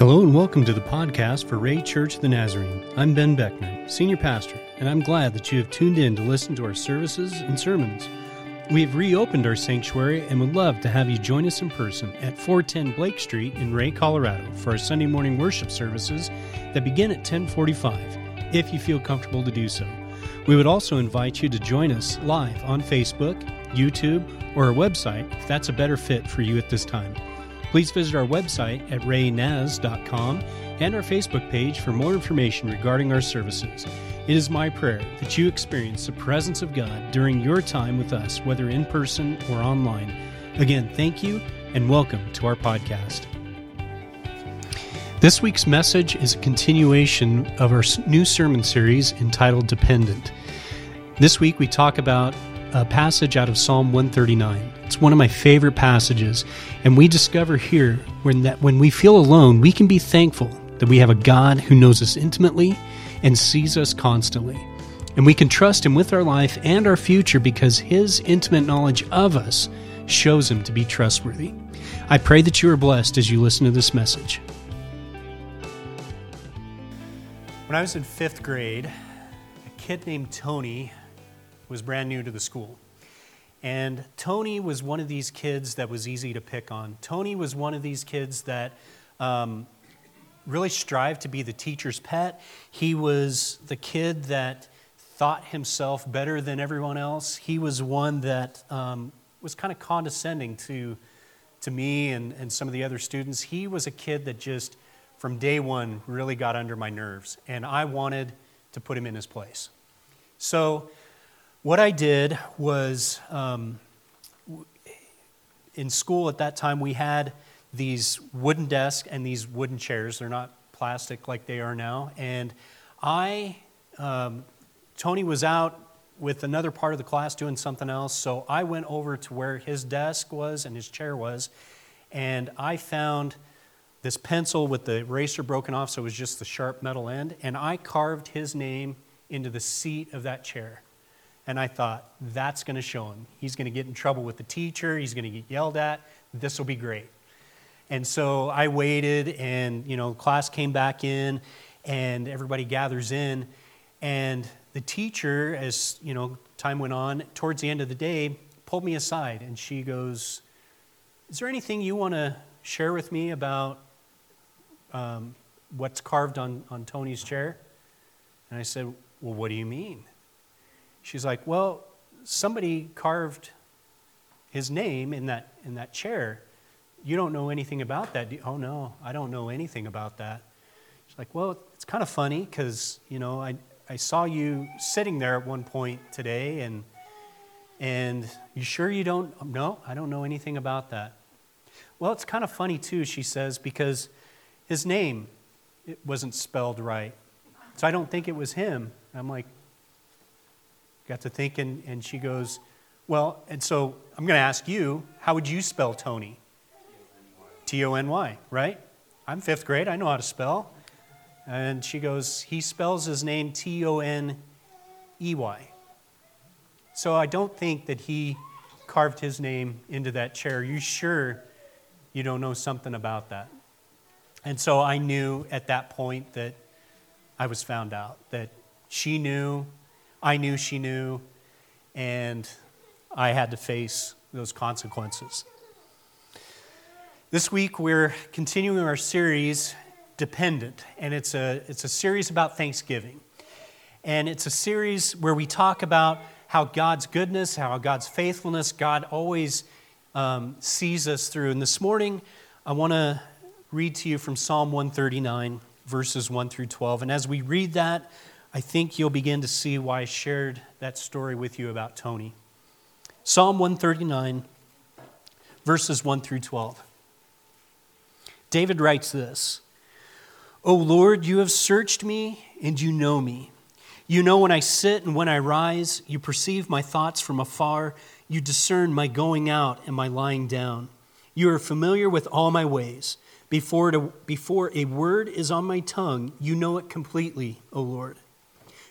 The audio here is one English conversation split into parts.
Hello and welcome to the podcast for Wray Church of the Nazarene. I'm Ben Beckner, Senior Pastor, and I'm glad that you have tuned in to listen to our services and sermons. We have reopened our sanctuary and would love to have you join us in person at 410 Blake Street in Wray, Colorado for our Sunday morning worship services that begin at 1045 if you feel comfortable to do so. We would also invite you to join us live on Facebook, YouTube, or our website if that's a better fit for you at this time. Please visit our website at raynaz.com and our Facebook page for more information regarding our services. It is my prayer that you experience the presence of God during your time with us, whether in person or online. Again, thank you and welcome to our podcast. This week's message is a continuation of our new sermon series entitled Dependent. This week we talk about a passage out of Psalm 139. It's one of my favorite passages, and we discover here when that when we feel alone, we can be thankful that we have a God who knows us intimately and sees us constantly. And we can trust him with our life and our future because his intimate knowledge of us shows him to be trustworthy. I pray that you are blessed as you listen to this message. When I was in fifth grade, a kid named Tony was brand new to the school. And Tony was one of these kids that was easy to pick on. Tony was one of these kids that um, really strived to be the teacher's pet. He was the kid that thought himself better than everyone else. He was one that um, was kind of condescending to, to me and, and some of the other students. He was a kid that just, from day one, really got under my nerves. And I wanted to put him in his place. So, what I did was um, in school at that time, we had these wooden desks and these wooden chairs. They're not plastic like they are now. And I, um, Tony was out with another part of the class doing something else, so I went over to where his desk was and his chair was, and I found this pencil with the eraser broken off, so it was just the sharp metal end, and I carved his name into the seat of that chair. And I thought, that's going to show him. He's going to get in trouble with the teacher. He's going to get yelled at. This will be great. And so I waited, and you know, class came back in, and everybody gathers in, and the teacher, as you know, time went on, towards the end of the day, pulled me aside, and she goes, "Is there anything you want to share with me about um, what's carved on on Tony's chair?" And I said, "Well, what do you mean?" She's like, Well, somebody carved his name in that, in that chair. You don't know anything about that. oh, no, I don't know anything about that. She's like, Well, it's kind of funny because, you know, I, I saw you sitting there at one point today, and, and you sure you don't? No, I don't know anything about that. Well, it's kind of funny, too, she says, because his name it wasn't spelled right. So I don't think it was him. I'm like, got to thinking, and she goes, Well, and so I'm going to ask you, how would you spell Tony? T O N Y, right? I'm fifth grade, I know how to spell. And she goes, He spells his name T O N E Y. So I don't think that he carved his name into that chair. You sure you don't know something about that? And so I knew at that point that I was found out, that she knew, I knew she knew, and I had to face those consequences. This week, we're continuing our series, Dependent, and it's a, it's a series about Thanksgiving. And it's a series where we talk about how God's goodness, how God's faithfulness, God always um, sees us through. And this morning, I want to read to you from Psalm 139, verses 1 through 12. And as we read that, I think you'll begin to see why I shared that story with you about Tony. Psalm 139, verses 1 through 12. David writes this O Lord, you have searched me and you know me. You know when I sit and when I rise. You perceive my thoughts from afar. You discern my going out and my lying down. You are familiar with all my ways. Before, to, before a word is on my tongue, you know it completely, O Lord.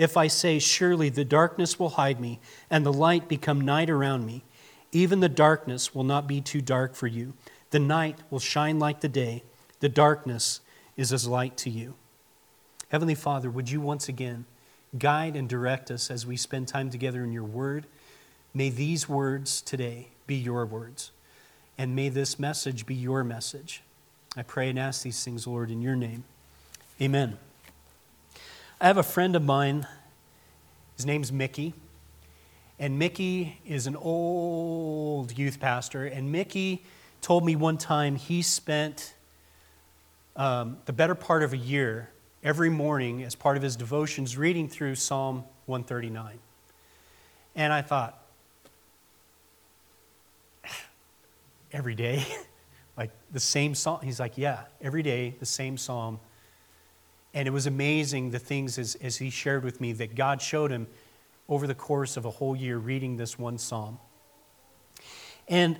If I say, Surely the darkness will hide me, and the light become night around me, even the darkness will not be too dark for you. The night will shine like the day the darkness is as light to you. Heavenly Father, would you once again guide and direct us as we spend time together in your word? May these words today be your words, and may this message be your message. I pray and ask these things, Lord, in your name. Amen. I have a friend of mine. His name's Mickey. And Mickey is an old youth pastor. And Mickey told me one time he spent um, the better part of a year every morning as part of his devotions reading through Psalm 139. And I thought, every day? like the same psalm? He's like, yeah, every day, the same psalm. And it was amazing the things as, as he shared with me that God showed him over the course of a whole year reading this one psalm. And,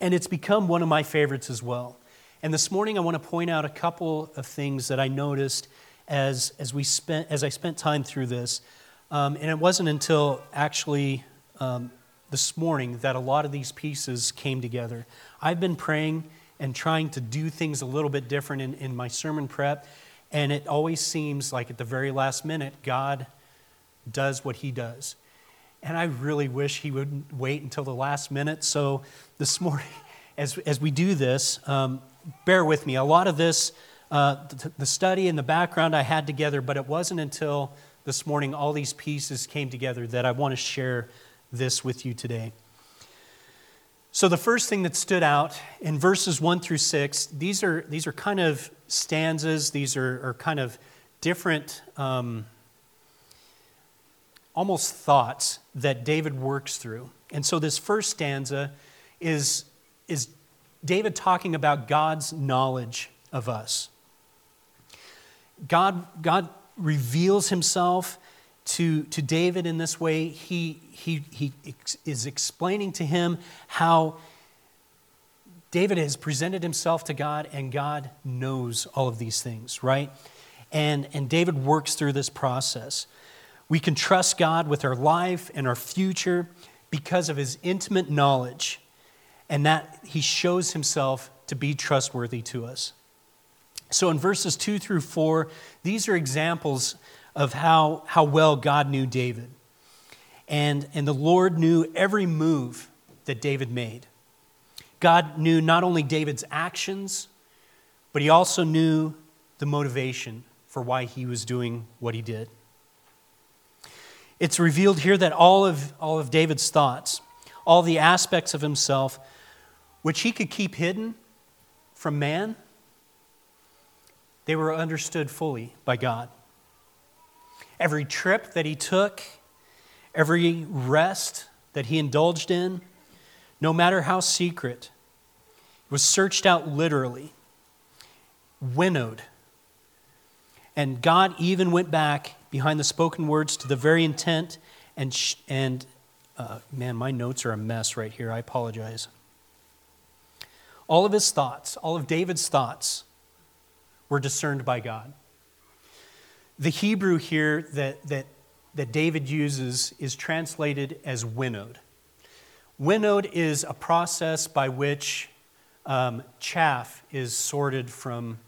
and it's become one of my favorites as well. And this morning, I want to point out a couple of things that I noticed as, as, we spent, as I spent time through this. Um, and it wasn't until actually um, this morning that a lot of these pieces came together. I've been praying and trying to do things a little bit different in, in my sermon prep, and it always seems like at the very last minute, God does what He does. And I really wish He wouldn't wait until the last minute. So this morning, as, as we do this, um, bear with me. A lot of this, uh, the study and the background I had together, but it wasn't until this morning all these pieces came together that I want to share this with you today. So, the first thing that stood out in verses 1 through 6, these are, these are kind of stanzas, these are, are kind of different, um, almost thoughts that David works through. And so, this first stanza is, is David talking about God's knowledge of us. God, God reveals himself to, to David in this way. He, he, he is explaining to him how David has presented himself to God, and God knows all of these things, right? And, and David works through this process. We can trust God with our life and our future because of his intimate knowledge and that he shows himself to be trustworthy to us. So in verses 2 through 4, these are examples of how, how well God knew David. And, and the Lord knew every move that David made. God knew not only David's actions, but he also knew the motivation for why he was doing what he did. It's revealed here that all of, all of David's thoughts, all the aspects of himself, which he could keep hidden from man, they were understood fully by God. Every trip that he took, every rest that he indulged in, no matter how secret, it was searched out literally, winnowed. And God even went back behind the spoken words to the very intent and, and uh, man, my notes are a mess right here. I apologize. All of his thoughts, all of David's thoughts, were discerned by God. The Hebrew here that, that, that David uses is translated as winnowed. Winnowed is a process by which um, chaff is sorted from,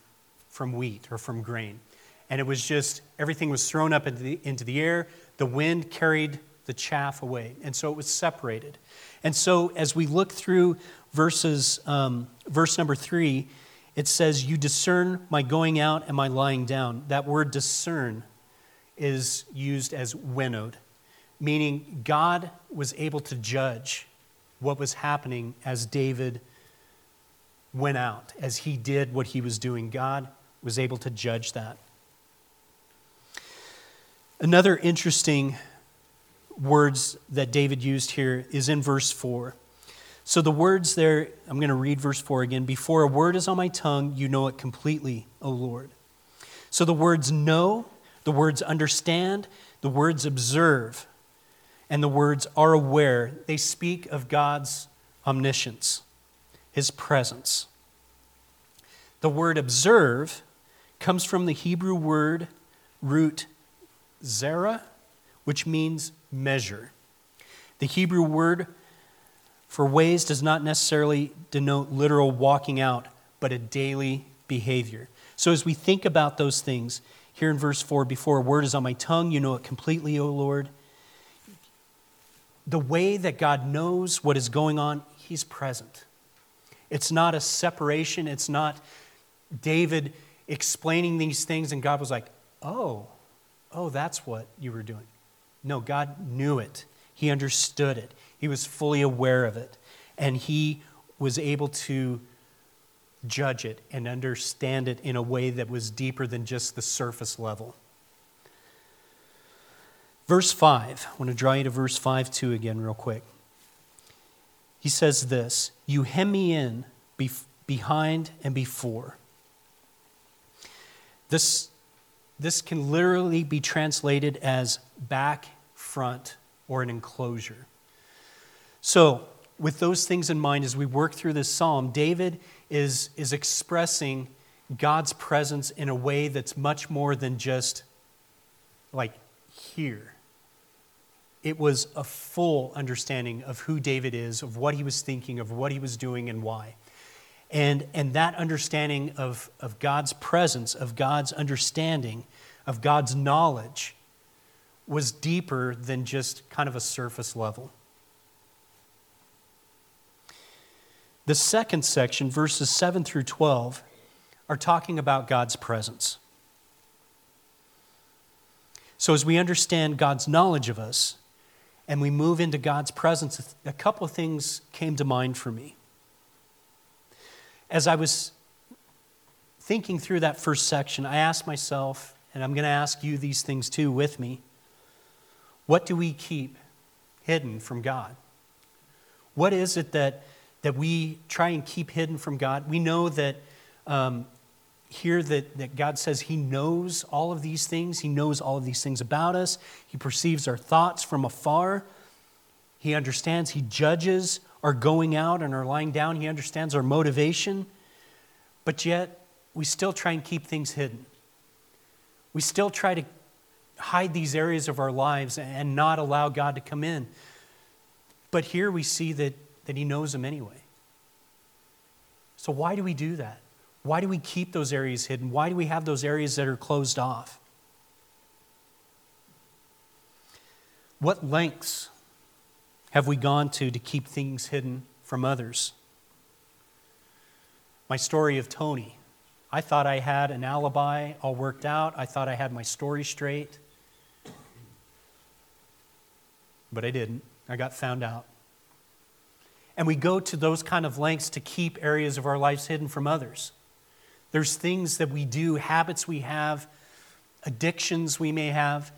from wheat or from grain. And it was just, everything was thrown up into the, into the air. The wind carried the chaff away. And so it was separated. And so as we look through verses, um, verse number three, it says, You discern my going out and my lying down. That word discern is used as winnowed, meaning God was able to judge what was happening as David went out, as he did what he was doing. God was able to judge that. Another interesting words that David used here is in verse 4. So the words there, I'm going to read verse 4 again. Before a word is on my tongue, you know it completely, O Lord. So the words know, the words understand, the words observe, and the words are aware, they speak of God's omniscience, his presence. The word observe comes from the Hebrew word root zera, which means measure. The Hebrew word for ways does not necessarily denote literal walking out, but a daily behavior. So as we think about those things, here in verse 4, before a word is on my tongue, you know it completely, O Lord. The way that God knows what is going on, He's present. It's not a separation, it's not David explaining these things, and God was like, oh, oh, that's what you were doing. No, God knew it. He understood it. He was fully aware of it. And he was able to judge it and understand it in a way that was deeper than just the surface level. Verse 5, I want to draw you to verse 5 too again, real quick. He says this You hem me in behind and before. This, this can literally be translated as back, front, or an enclosure. So, with those things in mind, as we work through this psalm, David is, is expressing God's presence in a way that's much more than just like here. It was a full understanding of who David is, of what he was thinking, of what he was doing, and why. And, and that understanding of, of God's presence, of God's understanding, of God's knowledge was deeper than just kind of a surface level. The second section, verses 7 through 12, are talking about God's presence. So, as we understand God's knowledge of us and we move into God's presence, a couple of things came to mind for me as I was thinking through that first section, I asked myself, and I'm going to ask you these things too with me what do we keep hidden from God? What is it that, that we try and keep hidden from God? We know that um, here that, that God says He knows all of these things, He knows all of these things about us, He perceives our thoughts from afar, He understands, He judges our going out and our lying down. He understands our motivation. But yet, we still try and keep things hidden. We still try to hide these areas of our lives and not allow God to come in. But here we see that, that He knows them anyway. So, why do we do that? Why do we keep those areas hidden? Why do we have those areas that are closed off? What lengths have we gone to to keep things hidden from others? My story of Tony. I thought I had an alibi all worked out. I thought I had my story straight. But I didn't. I got found out. And we go to those kind of lengths to keep areas of our lives hidden from others. There's things that we do, habits we have, addictions we may have,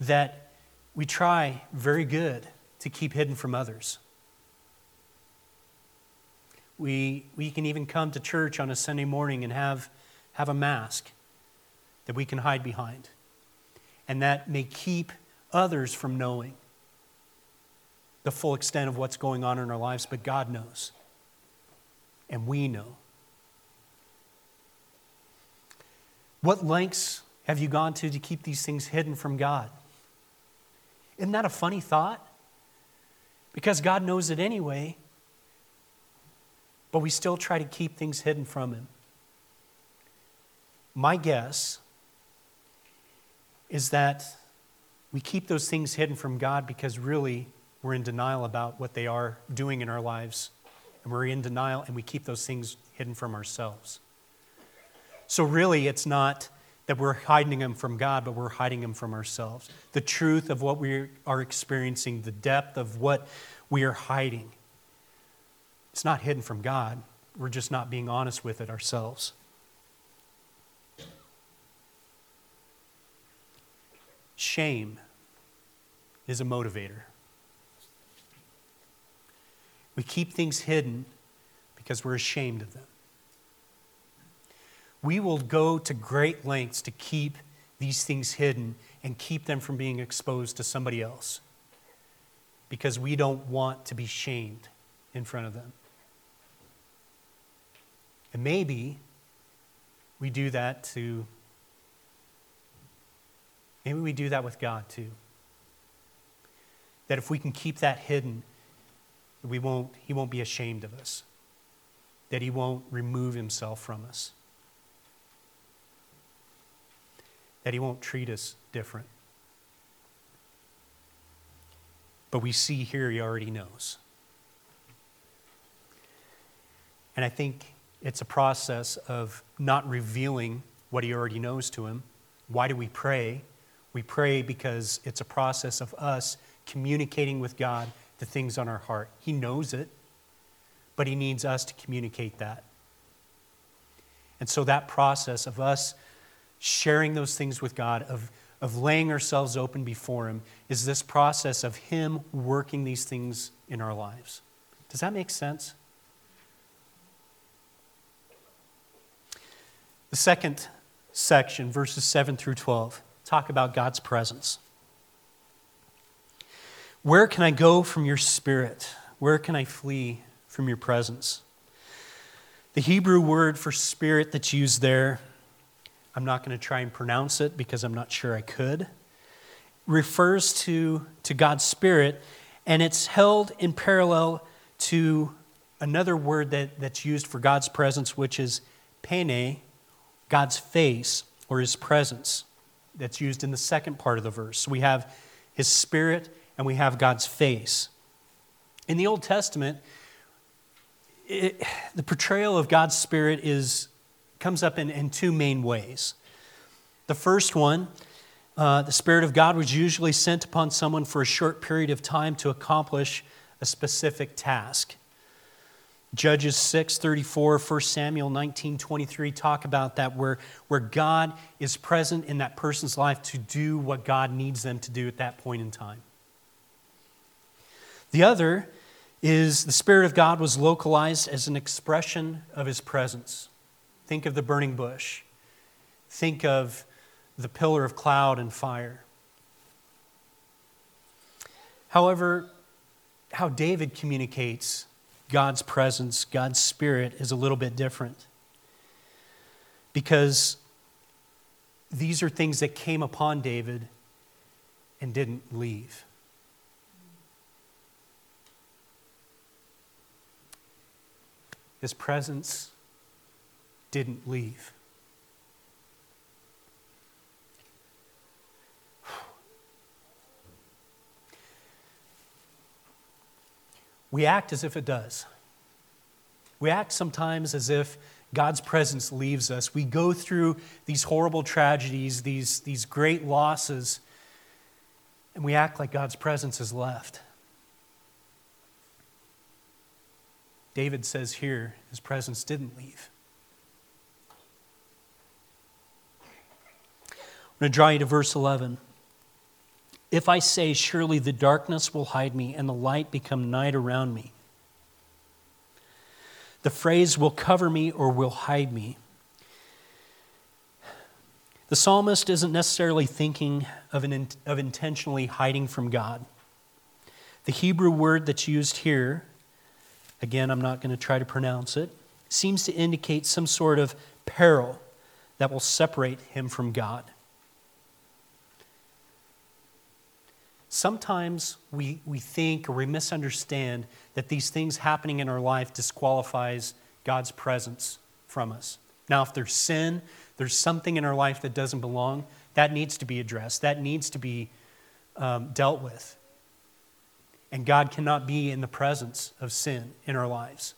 that we try very good to keep hidden from others. We, we can even come to church on a Sunday morning and have, have a mask that we can hide behind. And that may keep others from knowing the full extent of what's going on in our lives, but God knows. And we know. What lengths have you gone to to keep these things hidden from God? Isn't that a funny thought? because God knows it anyway, but we still try to keep things hidden from Him. My guess is that we keep those things hidden from God because really we're in denial about what they are doing in our lives. And we're in denial and we keep those things hidden from ourselves. So, really, it's not that we're hiding them from God, but we're hiding them from ourselves. The truth of what we are experiencing, the depth of what we are hiding. It's not hidden from God, we're just not being honest with it ourselves. Shame is a motivator. We keep things hidden because we're ashamed of them. We will go to great lengths to keep these things hidden and keep them from being exposed to somebody else because we don't want to be shamed in front of them. And maybe we do that to, maybe we do that with God too. That if we can keep that hidden, we won't, He won't be ashamed of us, that He won't remove Himself from us, that He won't treat us different. But we see here He already knows. And I think it's a process of not revealing what he already knows to him. Why do we pray? We pray because it's a process of us communicating with God the things on our heart. He knows it, but he needs us to communicate that. And so that process of us sharing those things with God, of, of laying ourselves open before him, is this process of him working these things in our lives. Does that make sense? The second section, verses 7 through 12, talk about God's presence. Where can I go from your spirit? Where can I flee from your presence? The Hebrew word for spirit that's used there, I'm not going to try and pronounce it because I'm not sure I could, refers to, to God's spirit, and it's held in parallel to another word that, that's used for God's presence, which is pene, God's face or his presence that's used in the second part of the verse. So we have his spirit and we have God's face. In the Old Testament, it, the portrayal of God's spirit is, comes up in, in two main ways. The first one, uh, the Spirit of God was usually sent upon someone for a short period of time to accomplish a specific task. Judges 6 34, 1 Samuel 19 23 talk about that, where, where God is present in that person's life to do what God needs them to do at that point in time. The other is the Spirit of God was localized as an expression of His presence. Think of the burning bush, think of the pillar of cloud and fire. However, how David communicates God's presence, God's Spirit is a little bit different. Because these are things that came upon David and didn't leave. His presence didn't leave. we act as if it does. We act sometimes as if God's presence leaves us. We go through these horrible tragedies, these, these great losses, and we act like God's presence is left. David says here, his presence didn't leave. Going to draw you to verse 11. If I say, Surely the darkness will hide me and the light become night around me, the phrase will cover me or will hide me. The psalmist isn't necessarily thinking of, an, of intentionally hiding from God. The Hebrew word that's used here, again, I'm not going to try to pronounce it, seems to indicate some sort of peril that will separate him from God. Sometimes we, we think or we misunderstand that these things happening in our life disqualifies God's presence from us. Now, if there's sin, there's something in our life that doesn't belong, that needs to be addressed, that needs to be um, dealt with. And God cannot be in the presence of sin in our lives.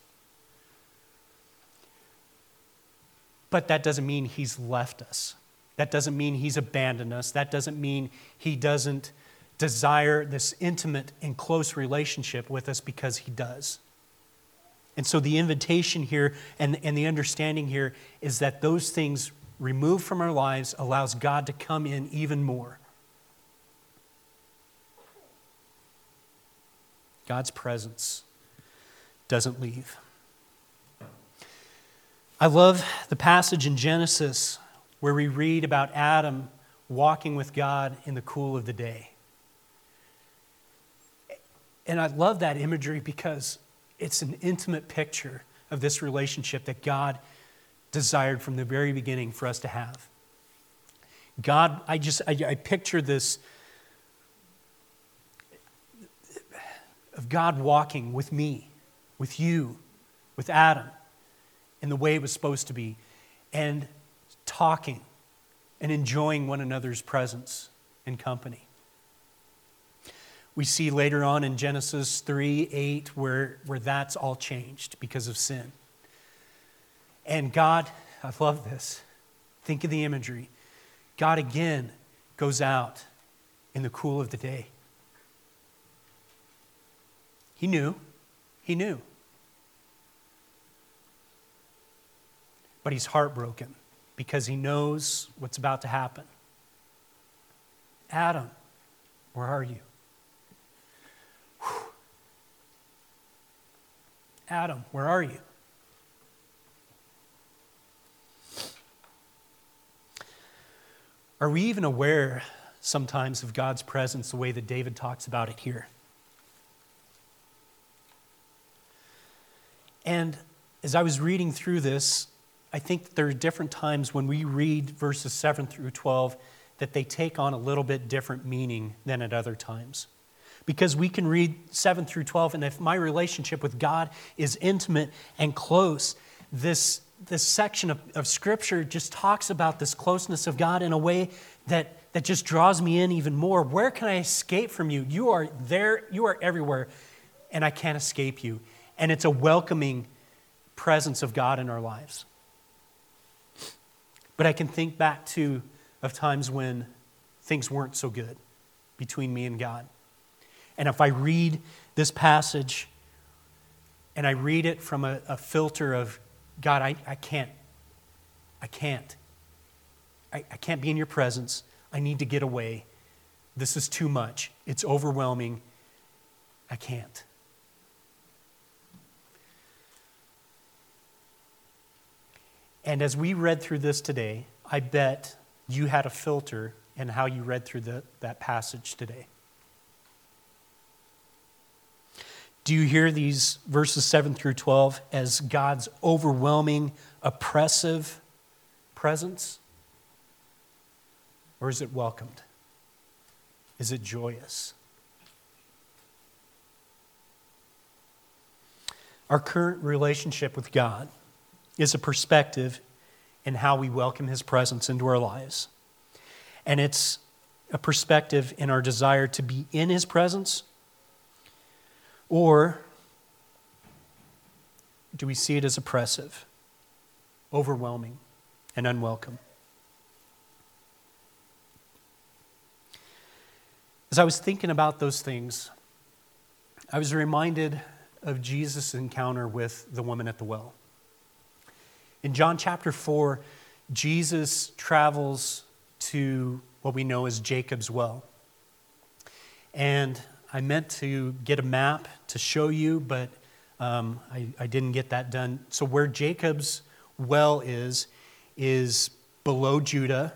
But that doesn't mean He's left us. That doesn't mean He's abandoned us. That doesn't mean He doesn't desire this intimate and close relationship with us because He does. And so the invitation here and, and the understanding here is that those things removed from our lives allows God to come in even more. God's presence doesn't leave. I love the passage in Genesis where we read about Adam walking with God in the cool of the day. And I love that imagery because it's an intimate picture of this relationship that God desired from the very beginning for us to have. God, I just, I, I picture this of God walking with me, with you, with Adam, in the way it was supposed to be, and talking and enjoying one another's presence and company. We see later on in Genesis 3 8 where, where that's all changed because of sin. And God, I love this. Think of the imagery. God again goes out in the cool of the day. He knew. He knew. But he's heartbroken because he knows what's about to happen. Adam, where are you? Adam, where are you? Are we even aware sometimes of God's presence the way that David talks about it here? And as I was reading through this, I think that there are different times when we read verses 7 through 12 that they take on a little bit different meaning than at other times. Because we can read 7 through 12, and if my relationship with God is intimate and close, this, this section of, of Scripture just talks about this closeness of God in a way that, that just draws me in even more. Where can I escape from you? You are there, you are everywhere, and I can't escape you. And it's a welcoming presence of God in our lives. But I can think back to of times when things weren't so good between me and God. And if I read this passage and I read it from a, a filter of God, I, I can't, I can't. I, I can't be in your presence. I need to get away. This is too much. It's overwhelming. I can't. And as we read through this today, I bet you had a filter in how you read through the, that passage today. Do you hear these verses 7 through 12 as God's overwhelming, oppressive presence? Or is it welcomed? Is it joyous? Our current relationship with God is a perspective in how we welcome His presence into our lives. And it's a perspective in our desire to be in His presence, or do we see it as oppressive, overwhelming, and unwelcome? As I was thinking about those things, I was reminded of Jesus' encounter with the woman at the well. In John chapter 4, Jesus travels to what we know as Jacob's well. And I meant to get a map to show you, but um, I, I didn't get that done. So, where Jacob's well is, is below Judah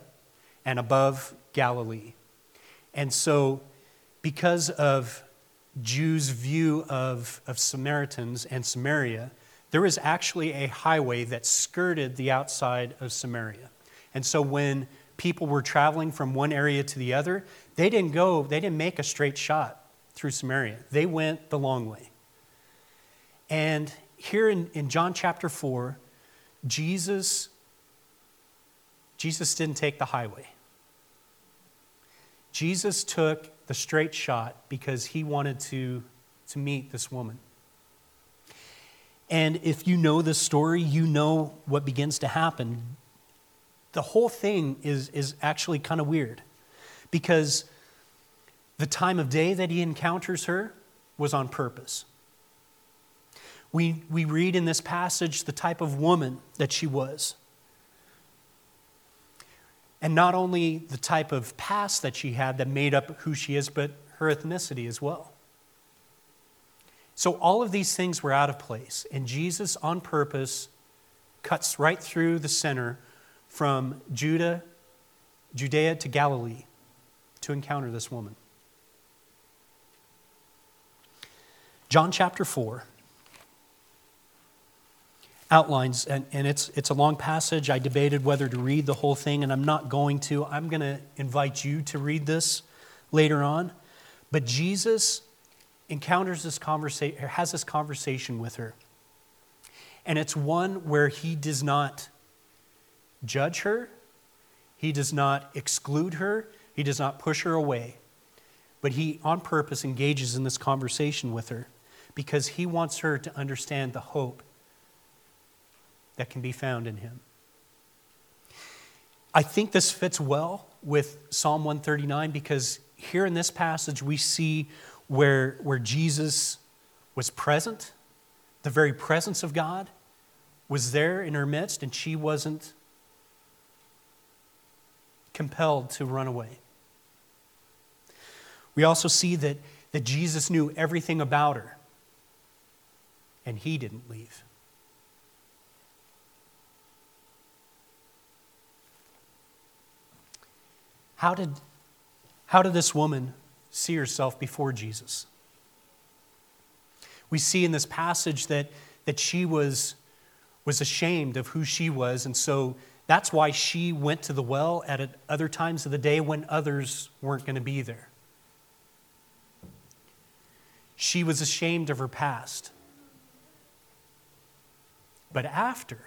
and above Galilee. And so, because of Jews' view of, of Samaritans and Samaria, there was actually a highway that skirted the outside of Samaria. And so when people were traveling from one area to the other, they didn't go, they didn't make a straight shot through Samaria. They went the long way. And here in, in John chapter 4, Jesus, Jesus didn't take the highway. Jesus took the straight shot because he wanted to, to meet this woman. And if you know the story, you know what begins to happen. The whole thing is, is actually kind of weird because the time of day that he encounters her was on purpose. We, we read in this passage the type of woman that she was. And not only the type of past that she had that made up who she is, but her ethnicity as well. So all of these things were out of place, and Jesus, on purpose, cuts right through the center from Judah, Judea to Galilee to encounter this woman. John chapter 4 outlines, and, and it's, it's a long passage. I debated whether to read the whole thing, and I'm not going to. I'm going to invite you to read this later on. But Jesus encounters this conversation, has this conversation with her. And it's one where he does not judge her, he does not exclude her, he does not push her away. But he, on purpose, engages in this conversation with her because he wants her to understand the hope that can be found in him. I think this fits well with Psalm 139 because here in this passage we see where, where Jesus was present, the very presence of God was there in her midst, and she wasn't compelled to run away. We also see that, that Jesus knew everything about her, and he didn't leave. How did, how did this woman see herself before Jesus? We see in this passage that, that she was, was ashamed of who she was, and so that's why she went to the well at other times of the day when others weren't going to be there. She was ashamed of her past. But after,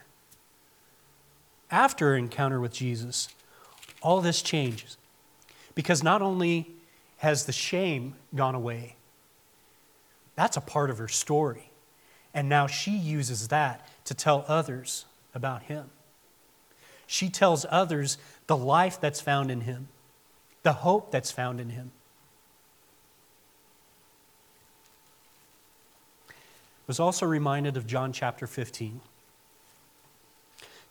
after encounter with Jesus, all this changes. Because not only has the shame gone away, that's a part of her story. And now she uses that to tell others about him. She tells others the life that's found in him, the hope that's found in him. Was also reminded of John chapter 15.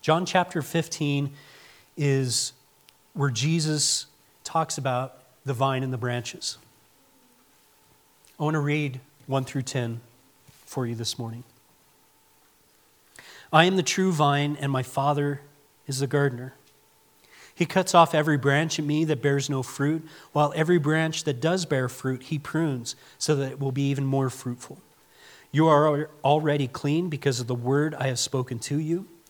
John chapter 15 is where Jesus talks about the vine and the branches. I want to read 1 through 10 for you this morning. I am the true vine, and my Father is the gardener. He cuts off every branch in me that bears no fruit, while every branch that does bear fruit, he prunes so that it will be even more fruitful. You are already clean because of the word I have spoken to you.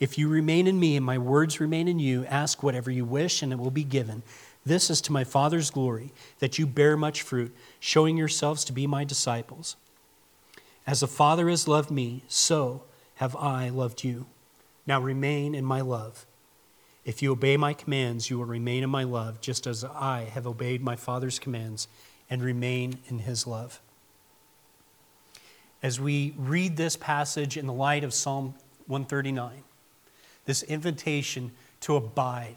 If you remain in me and my words remain in you, ask whatever you wish, and it will be given. This is to my Father's glory, that you bear much fruit, showing yourselves to be my disciples. As the Father has loved me, so have I loved you. Now remain in my love. If you obey my commands, you will remain in my love, just as I have obeyed my Father's commands and remain in his love. As we read this passage in the light of Psalm 139, this invitation to abide,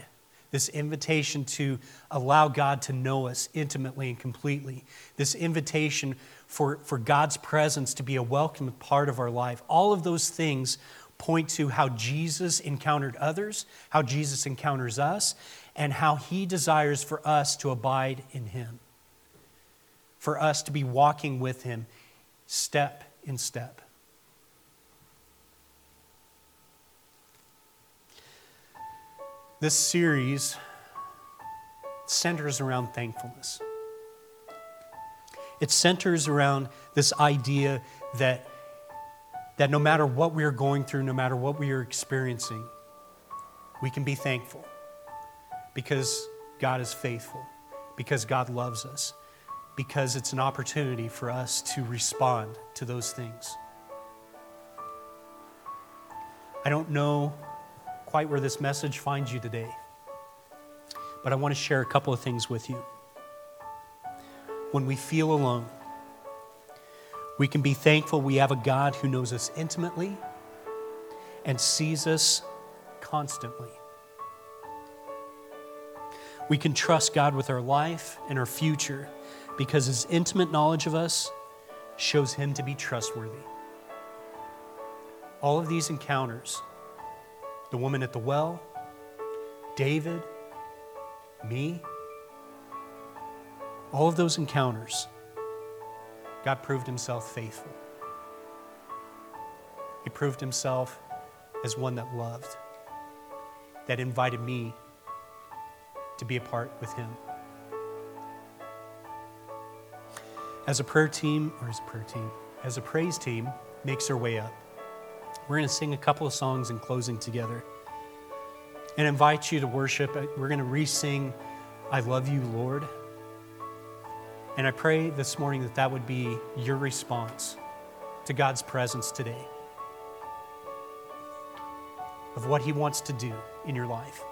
this invitation to allow God to know us intimately and completely, this invitation for, for God's presence to be a welcome part of our life, all of those things point to how Jesus encountered others, how Jesus encounters us, and how he desires for us to abide in him, for us to be walking with him step in step. This series centers around thankfulness. It centers around this idea that that no matter what we are going through, no matter what we are experiencing, we can be thankful because God is faithful, because God loves us, because it's an opportunity for us to respond to those things. I don't know quite where this message finds you today, but I want to share a couple of things with you. When we feel alone, We can be thankful we have a God who knows us intimately and sees us constantly. We can trust God with our life and our future because his intimate knowledge of us shows him to be trustworthy. All of these encounters the woman at the well, David, me all of those encounters God proved himself faithful. He proved himself as one that loved, that invited me to be a part with him. As a prayer team, or as a prayer team, as a praise team makes their way up, we're going to sing a couple of songs in closing together and invite you to worship. We're going to re sing, I Love You, Lord. And I pray this morning that that would be your response to God's presence today, of what He wants to do in your life.